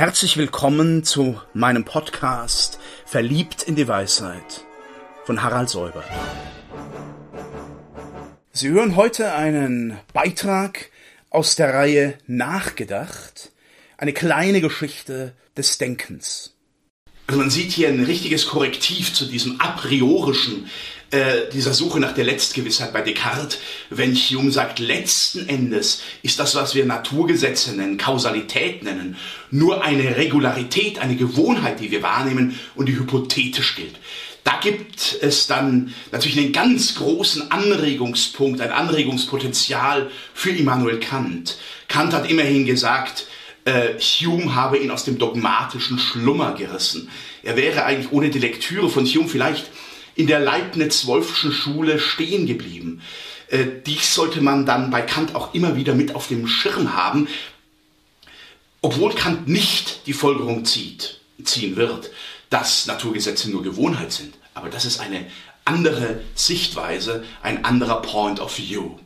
Herzlich willkommen zu meinem Podcast Verliebt in die Weisheit von Harald Säuber. Sie hören heute einen Beitrag aus der Reihe Nachgedacht, eine kleine Geschichte des Denkens. Also man sieht hier ein richtiges Korrektiv zu diesem a priorischen, äh, dieser Suche nach der Letztgewissheit bei Descartes, wenn Hume sagt, letzten Endes ist das, was wir Naturgesetze nennen, Kausalität nennen, nur eine Regularität, eine Gewohnheit, die wir wahrnehmen und die hypothetisch gilt. Da gibt es dann natürlich einen ganz großen Anregungspunkt, ein Anregungspotenzial für Immanuel Kant. Kant hat immerhin gesagt, äh, Hume habe ihn aus dem dogmatischen Schlummer gerissen. Er wäre eigentlich ohne die Lektüre von Hume vielleicht in der Leibniz-Wolfschen Schule stehen geblieben. Äh, dies sollte man dann bei Kant auch immer wieder mit auf dem Schirm haben, obwohl Kant nicht die Folgerung zieht, ziehen wird, dass Naturgesetze nur Gewohnheit sind. Aber das ist eine andere Sichtweise, ein anderer Point of View.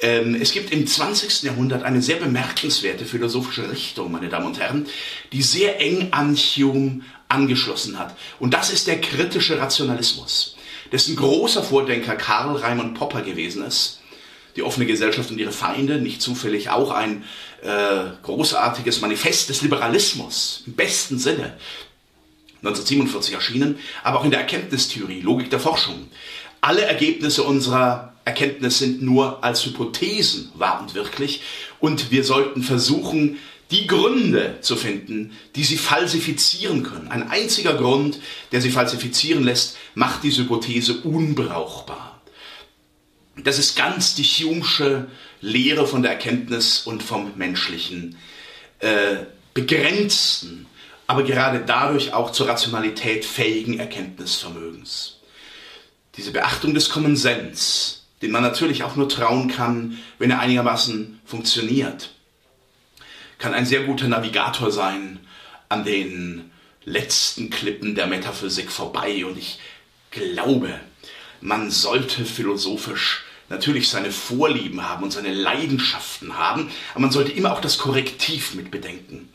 Ähm, es gibt im 20. Jahrhundert eine sehr bemerkenswerte philosophische Richtung, meine Damen und Herren, die sehr eng an Hume angeschlossen hat. Und das ist der kritische Rationalismus, dessen großer Vordenker Karl Raimund Popper gewesen ist. Die offene Gesellschaft und ihre Feinde, nicht zufällig auch ein äh, großartiges Manifest des Liberalismus im besten Sinne, 1947 erschienen, aber auch in der Erkenntnistheorie, Logik der Forschung. Alle Ergebnisse unserer Erkenntnis sind nur als Hypothesen wahr und wirklich und wir sollten versuchen, die Gründe zu finden, die sie falsifizieren können. Ein einziger Grund, der sie falsifizieren lässt, macht diese Hypothese unbrauchbar. Das ist ganz die Hume'sche Lehre von der Erkenntnis und vom menschlichen, äh, begrenzten, aber gerade dadurch auch zur Rationalität fähigen Erkenntnisvermögens. Diese Beachtung des Common Sense, den man natürlich auch nur trauen kann, wenn er einigermaßen funktioniert. Kann ein sehr guter Navigator sein an den letzten Klippen der Metaphysik vorbei. Und ich glaube, man sollte philosophisch natürlich seine Vorlieben haben und seine Leidenschaften haben, aber man sollte immer auch das Korrektiv mit bedenken.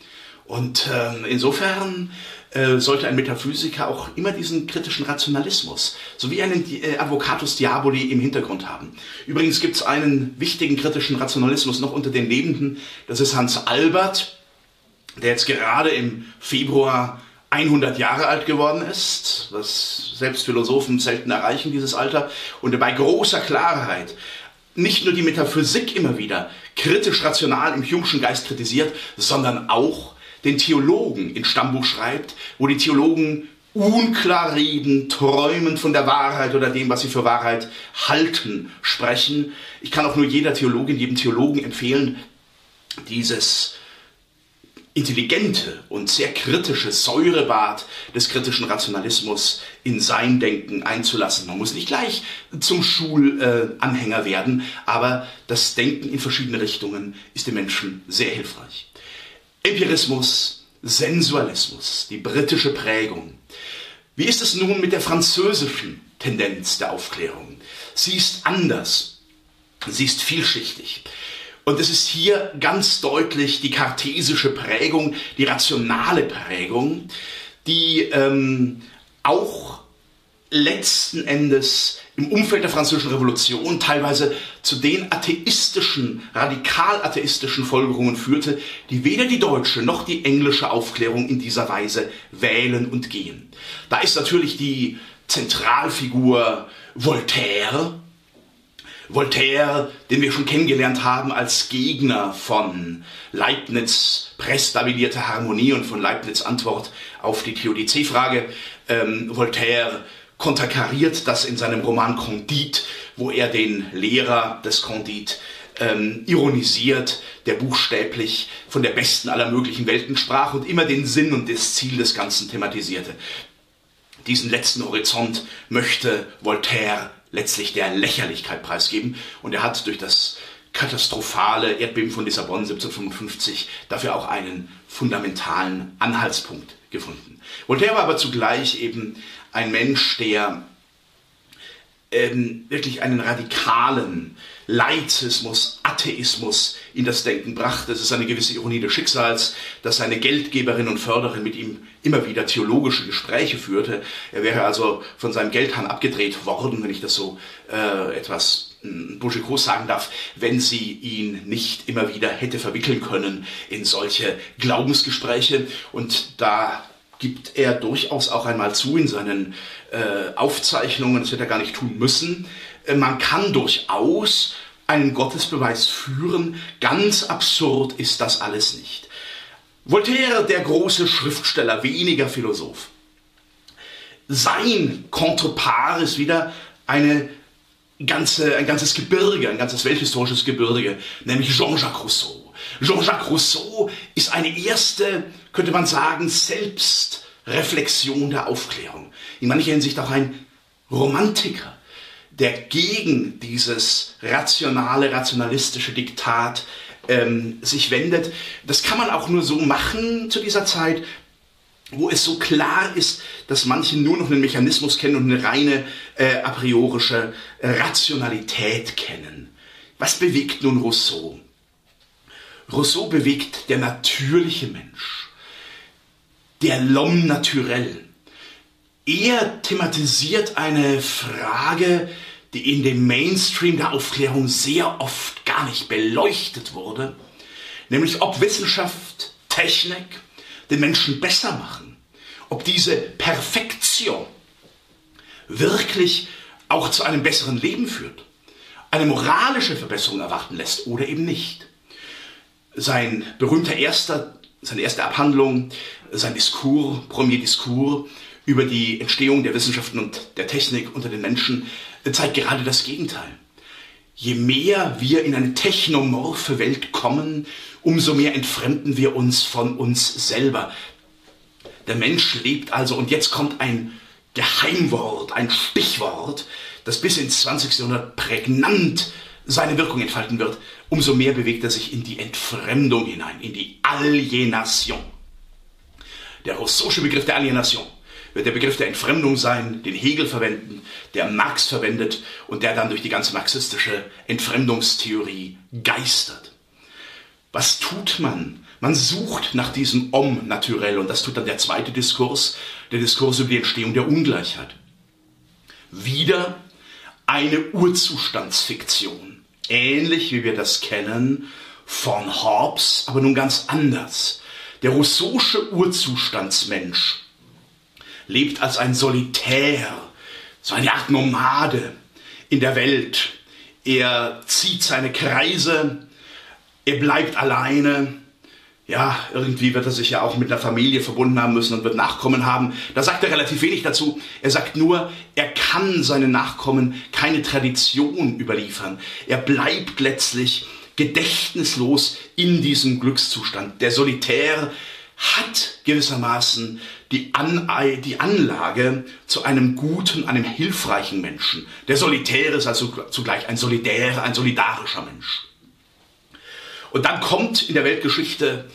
Und äh, insofern äh, sollte ein Metaphysiker auch immer diesen kritischen Rationalismus, sowie einen äh, Advocatus Diaboli im Hintergrund haben. Übrigens gibt es einen wichtigen kritischen Rationalismus noch unter den Lebenden, das ist Hans Albert, der jetzt gerade im Februar 100 Jahre alt geworden ist, was selbst Philosophen selten erreichen, dieses Alter, und bei großer Klarheit nicht nur die Metaphysik immer wieder kritisch rational im Hume'schen Geist kritisiert, sondern auch den Theologen in Stammbuch schreibt, wo die Theologen unklar reden, träumen von der Wahrheit oder dem, was sie für Wahrheit halten, sprechen. Ich kann auch nur jeder Theologin, jedem Theologen empfehlen, dieses intelligente und sehr kritische Säurebad des kritischen Rationalismus in sein Denken einzulassen. Man muss nicht gleich zum Schulanhänger werden, aber das Denken in verschiedene Richtungen ist dem Menschen sehr hilfreich. Empirismus, Sensualismus, die britische Prägung. Wie ist es nun mit der französischen Tendenz der Aufklärung? Sie ist anders, sie ist vielschichtig. Und es ist hier ganz deutlich die kartesische Prägung, die rationale Prägung, die ähm, auch letzten Endes im Umfeld der Französischen Revolution teilweise zu den atheistischen, radikal atheistischen Folgerungen führte, die weder die deutsche noch die englische Aufklärung in dieser Weise wählen und gehen. Da ist natürlich die Zentralfigur Voltaire, Voltaire, den wir schon kennengelernt haben als Gegner von Leibniz prästabilierte Harmonie und von Leibniz Antwort auf die Theodizee-Frage. Ähm, Voltaire konterkariert das in seinem Roman Candide, wo er den Lehrer des Candide ähm, ironisiert, der buchstäblich von der besten aller möglichen Welten sprach und immer den Sinn und das Ziel des Ganzen thematisierte. Diesen letzten Horizont möchte Voltaire letztlich der Lächerlichkeit preisgeben und er hat durch das katastrophale Erdbeben von Lissabon 1755 dafür auch einen fundamentalen Anhaltspunkt gefunden. Voltaire war aber zugleich eben ein Mensch, der ähm, wirklich einen radikalen Laizismus, Atheismus in das Denken brachte. Es ist eine gewisse Ironie des Schicksals, dass seine Geldgeberin und Förderin mit ihm immer wieder theologische Gespräche führte. Er wäre also von seinem Geldhahn abgedreht worden, wenn ich das so äh, etwas hm, Bouchicot sagen darf, wenn sie ihn nicht immer wieder hätte verwickeln können in solche Glaubensgespräche. Und da gibt er durchaus auch einmal zu in seinen äh, Aufzeichnungen, das hätte er gar nicht tun müssen, äh, man kann durchaus einen Gottesbeweis führen. Ganz absurd ist das alles nicht. Voltaire, der große Schriftsteller, weniger Philosoph. Sein Kontrapart ist wieder eine ganze, ein ganzes Gebirge, ein ganzes welthistorisches Gebirge, nämlich Jean-Jacques Rousseau. Jean-Jacques Rousseau ist eine erste, könnte man sagen, Selbstreflexion der Aufklärung. In mancher Hinsicht auch ein Romantiker der gegen dieses rationale, rationalistische Diktat ähm, sich wendet. Das kann man auch nur so machen zu dieser Zeit, wo es so klar ist, dass manche nur noch einen Mechanismus kennen und eine reine äh, a priorische äh, Rationalität kennen. Was bewegt nun Rousseau? Rousseau bewegt der natürliche Mensch, der l'homme naturel, er thematisiert eine Frage, die in dem Mainstream der Aufklärung sehr oft gar nicht beleuchtet wurde, nämlich ob Wissenschaft, Technik den Menschen besser machen, ob diese Perfektion wirklich auch zu einem besseren Leben führt, eine moralische Verbesserung erwarten lässt oder eben nicht. Sein berühmter erster, seine erste Abhandlung, sein Diskurs, Premier Diskurs, über die Entstehung der Wissenschaften und der Technik unter den Menschen zeigt gerade das Gegenteil. Je mehr wir in eine technomorphe Welt kommen, umso mehr entfremden wir uns von uns selber. Der Mensch lebt also, und jetzt kommt ein Geheimwort, ein Stichwort, das bis ins 20. Jahrhundert prägnant seine Wirkung entfalten wird, umso mehr bewegt er sich in die Entfremdung hinein, in die Alienation. Der russische Begriff der Alienation wird der Begriff der Entfremdung sein, den Hegel verwenden, der Marx verwendet und der dann durch die ganze marxistische Entfremdungstheorie geistert. Was tut man? Man sucht nach diesem Om naturell und das tut dann der zweite Diskurs, der Diskurs über die Entstehung der Ungleichheit. Wieder eine Urzustandsfiktion, ähnlich wie wir das kennen von Hobbes, aber nun ganz anders. Der russische Urzustandsmensch lebt als ein Solitär, so eine Art Nomade in der Welt. Er zieht seine Kreise, er bleibt alleine. Ja, irgendwie wird er sich ja auch mit einer Familie verbunden haben müssen und wird Nachkommen haben. Da sagt er relativ wenig dazu. Er sagt nur, er kann seinen Nachkommen keine Tradition überliefern. Er bleibt letztlich gedächtnislos in diesem Glückszustand. Der Solitär hat gewissermaßen die, An die Anlage zu einem guten, einem hilfreichen Menschen. Der Solitäre ist also zugleich ein solidärer, ein solidarischer Mensch. Und dann kommt in der Weltgeschichte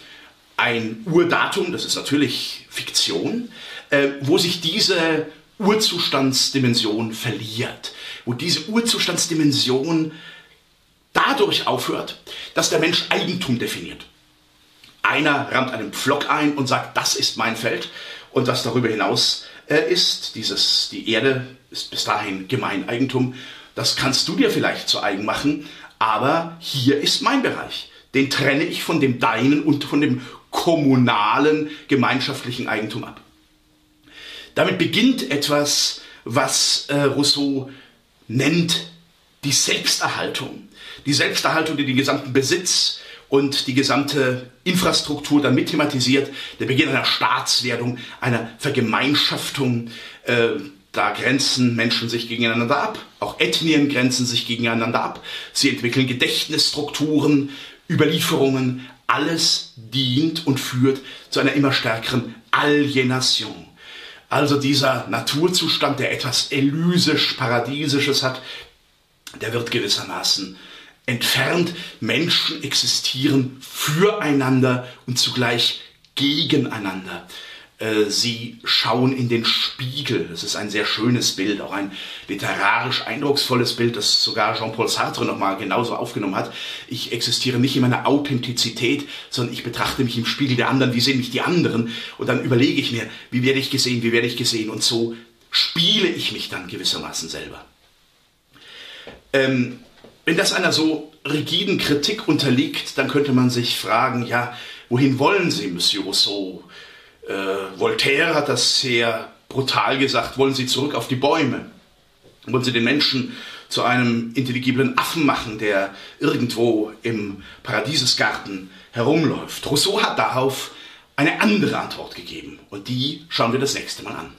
ein Urdatum, das ist natürlich Fiktion, äh, wo sich diese Urzustandsdimension verliert, wo diese Urzustandsdimension dadurch aufhört, dass der Mensch Eigentum definiert. Einer rammt einen Pflock ein und sagt, das ist mein Feld. Und was darüber hinaus äh, ist, dieses, die Erde ist bis dahin Gemeineigentum, das kannst du dir vielleicht zu eigen machen, aber hier ist mein Bereich. Den trenne ich von dem deinen und von dem kommunalen gemeinschaftlichen Eigentum ab. Damit beginnt etwas, was äh, Rousseau nennt die Selbsterhaltung. Die Selbsterhaltung, die den gesamten Besitz und die gesamte Infrastruktur dann mit thematisiert. Der Beginn einer Staatswerdung, einer Vergemeinschaftung. Äh, da grenzen Menschen sich gegeneinander ab. Auch Ethnien grenzen sich gegeneinander ab. Sie entwickeln Gedächtnisstrukturen, Überlieferungen. Alles dient und führt zu einer immer stärkeren Alienation. Also dieser Naturzustand, der etwas elysisch, paradiesisches hat, der wird gewissermaßen entfernt. Menschen existieren füreinander und zugleich gegeneinander. Äh, sie schauen in den Spiegel. Das ist ein sehr schönes Bild, auch ein literarisch eindrucksvolles Bild, das sogar Jean-Paul Sartre nochmal genauso aufgenommen hat. Ich existiere nicht in meiner Authentizität, sondern ich betrachte mich im Spiegel der anderen. Wie sehen mich die anderen? Und dann überlege ich mir, wie werde ich gesehen, wie werde ich gesehen? Und so spiele ich mich dann gewissermaßen selber. Ähm, wenn das einer so rigiden Kritik unterliegt, dann könnte man sich fragen, ja, wohin wollen Sie, Monsieur Rousseau? Äh, Voltaire hat das sehr brutal gesagt, wollen Sie zurück auf die Bäume? Wollen Sie den Menschen zu einem intelligiblen Affen machen, der irgendwo im Paradiesesgarten herumläuft? Rousseau hat darauf eine andere Antwort gegeben und die schauen wir das nächste Mal an.